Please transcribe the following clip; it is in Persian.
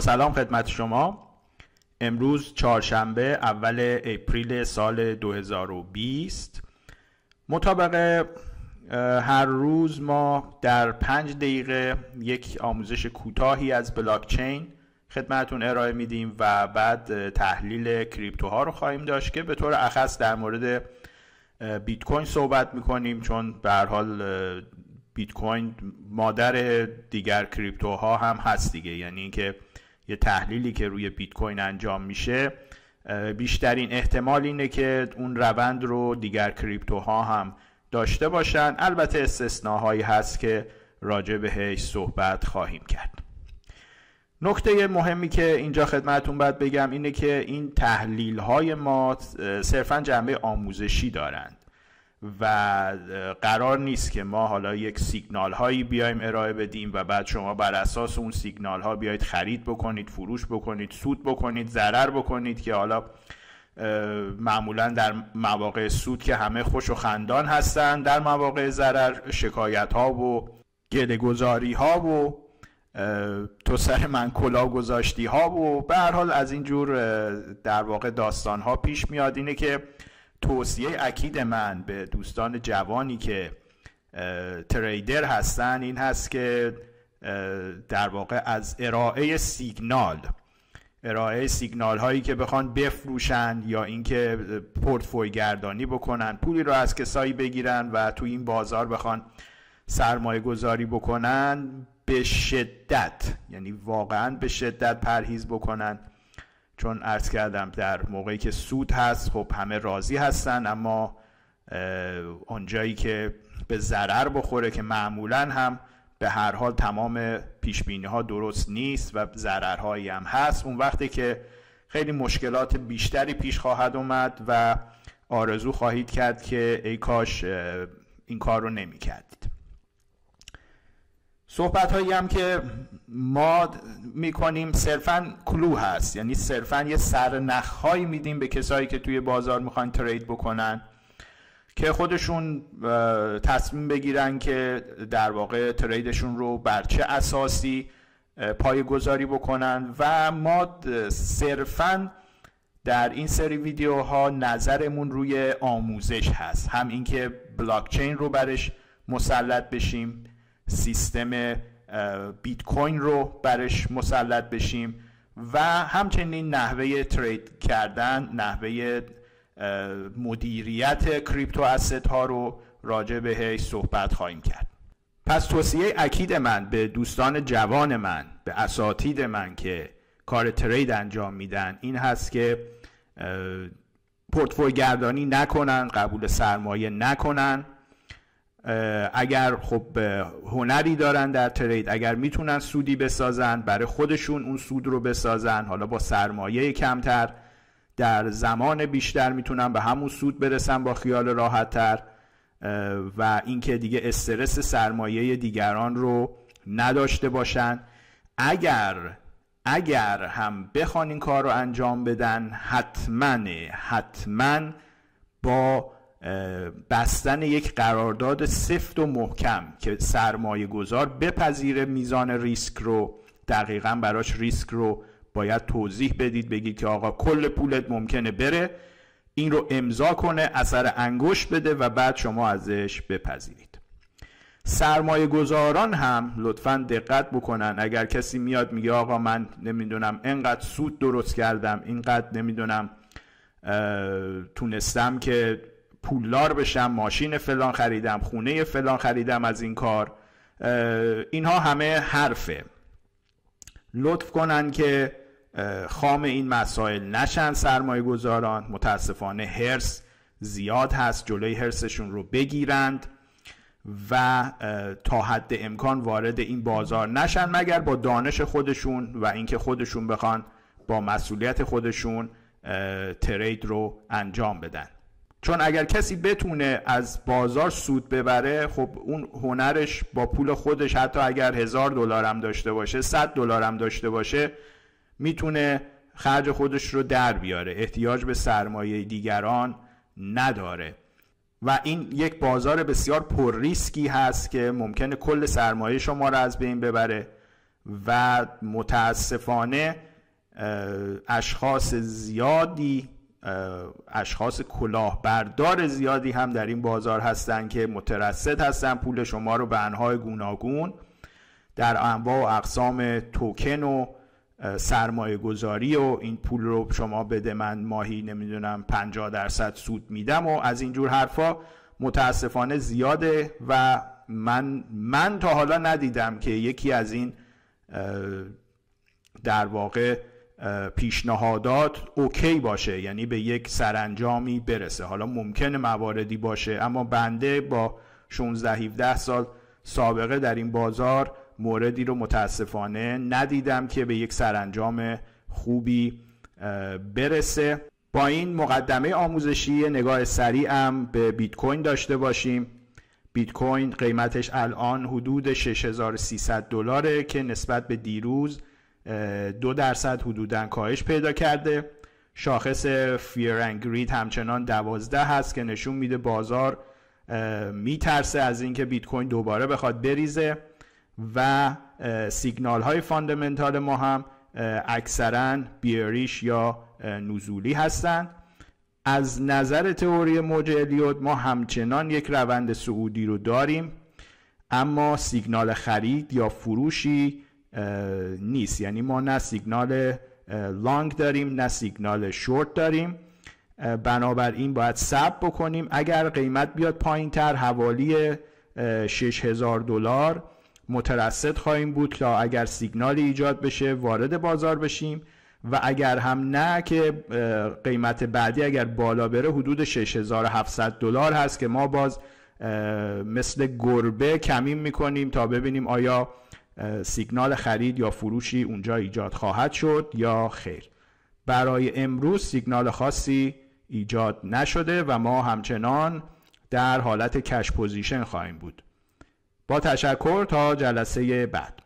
سلام خدمت شما. امروز چهارشنبه اول اپریل سال 2020 مطابق هر روز ما در پنج دقیقه یک آموزش کوتاهی از بلاکچین خدمتون ارائه میدیم و بعد تحلیل کریپتوها رو خواهیم داشت که به طور اخص در مورد بیت کوین صحبت می‌کنیم چون به هر حال بیت کوین مادر دیگر کریپتوها هم هست دیگه. یعنی اینکه یه تحلیلی که روی بیت کوین انجام میشه بیشترین احتمال اینه که اون روند رو دیگر کریپتوها هم داشته باشن. البته استثناهایی هست که راجع بهش صحبت خواهیم کرد. نکته مهمی که اینجا خدمتون باید بگم اینه که این تحلیل های ما صرفا جنبه آموزشی دارند. و قرار نیست که ما حالا یک سیگنال هایی بیایم ارائه بدیم و بعد شما بر اساس اون سیگنال ها بیاید خرید بکنید فروش بکنید سود بکنید ضرر بکنید که حالا معمولا در مواقع سود که همه خوش و خندان هستن در مواقع ضرر شکایت ها و گله ها و تو سر من کلا گذاشتی ها و به هر حال از اینجور در واقع داستان ها پیش میاد اینه که توصیه اکید من به دوستان جوانی که تریدر هستن این هست که در واقع از ارائه سیگنال ارائه سیگنال هایی که بخوان بفروشن یا اینکه پورتفوی گردانی بکنن. پولی رو از کسایی بگیرن و تو این بازار بخوان سرمایه گذاری بکنن به شدت یعنی واقعا به شدت پرهیز بکنن. چون ارز کردم در موقعی که سود هست خب همه راضی هستن اما اونجایی که به ضرر بخوره که معمولا هم به هر حال تمام پیش ها درست نیست و ضررهایی هم هست. اون وقتی که خیلی مشکلات بیشتری پیش خواهد اومد و آرزو خواهید کرد که ای کاش این کار رو نمی کردید صحبت هایی هم که ما می‌کنیم صرفا کلو هست. یعنی صرفا یه سرنخ هایی میدیم به کسایی که توی بازار می‌خوان ترید بکنن که خودشون تصمیم بگیرن که در واقع تریدشون رو بر چه اساسی پای گذاری بکنن. و ما صرفا در این سری ویدیوها نظرمون روی آموزش هست. هم اینکه بلاکچین رو برش مسلط بشیم سیستم بیت کوین رو برش مسلط بشیم و همچنین نحوه ترید کردن نحوه مدیریت کریپتو اسست ها رو راجع بهش صحبت خواهیم کرد. پس توصیه اکید من به دوستان جوان من به اساتید من که کار ترید انجام میدن این هست که پورتفوی گردانی نکنن قبول سرمایه نکنن. اگر خب هنری دارن در ترید اگر می‌تونن سودی بسازن برای خودشون اون سود رو بسازن حالا با سرمایه کمتر در زمان بیشتر می‌تونن به همون سود برسن با خیال راحت تر و اینکه دیگه استرس سرمایه دیگران رو نداشته باشن. اگر اگر هم بخوان این کار رو انجام بدن حتما حتما با بستن یک قرارداد سفت و محکم که سرمایه گذار بپذیره میزان ریسک رو دقیقا براش ریسک رو باید توضیح بدید بگید که آقا کل پولت ممکنه بره این رو امضا کنه اثر انگشت بده و بعد شما ازش بپذیرید. سرمایه گذاران هم لطفا دقت بکنن. اگر کسی میاد میگه آقا من نمی‌دونم اینقدر سود درست کردم اینقدر نمی‌دونم تونستم که پولدار بشم ماشین فلان خریدم خونه فلان خریدم از این کار. اینها همه حرفه. لطف کنن که خام این مسائل نشن سرمایه گذاران متاسفانه هرس زیاد هست جلوی هرسشون رو بگیرند و تا حد امکان وارد این بازار نشن. مگر با دانش خودشون و اینکه خودشون بخوان با مسئولیت خودشون ترید رو انجام بدن. چون اگر کسی بتونه از بازار سود ببره خب اون هنرش با پول خودش حتی اگر هزار دلارم داشته باشه صد دلارم داشته باشه می‌تونه خرج خودش رو در بیاره. احتیاج به سرمایه دیگران نداره. و این یک بازار بسیار پر ریسکی هست که ممکنه کل سرمایه شما رو از بین ببره و متاسفانه اشخاص زیادی اشخاص کلاهبردار زیادی هم در این بازار هستند که مترصد هستن پول شما رو به انهای گوناگون در انواع و اقسام توکن و سرمایه گذاری و این پول رو شما بده من ماهی نمی‌دونم 50 درصد سود میدم و از اینجور حرفا متاسفانه زیاده و من من تا حالا ندیدم که یکی از این در واقع پیشنهادات اوکی باشه یعنی به یک سرانجامی برسه. حالا ممکنه مواردی باشه اما بنده با 16 17 سال سابقه در این بازار موردی رو متاسفانه ندیدم که به یک سرانجام خوبی برسه. با این مقدمه آموزشی نگاه سریعم به بیت کوین داشته باشیم. بیت کوین قیمتش الان حدود 6300 دلاره که نسبت به دیروز دو درصد حدودا کاهش پیدا کرده. شاخص fear greed همچنان دوازده هست که نشون میده بازار میترسه از اینکه بیت کوین دوباره بخواد بریزه و سیگنال های fundamental ما هم اکثرا bearish یا نزولی هستند. از نظر تئوری موج الیوت ما همچنان یک روند سعودی رو داریم اما سیگنال خرید یا فروشی نیست. یعنی ما نه سیگنال لانگ داریم نه سیگنال شورت داریم. بنابراین باید سب بکنیم. اگر قیمت بیاد پایین تر حوالی 6000 دلار مترصد خواهیم بود تا اگر سیگنالی ایجاد بشه وارد بازار بشیم. و اگر هم نه که قیمت بعدی اگر بالا بره حدود 6700 دلار هست که ما باز مثل گربه کمین می‌کنیم تا ببینیم آیا سیگنال خرید یا فروشی اونجا ایجاد خواهد شد یا خیر. برای امروز سیگنال خاصی ایجاد نشده و ما همچنان در حالت cash position خواهیم بود. با تشکر تا جلسه بعد.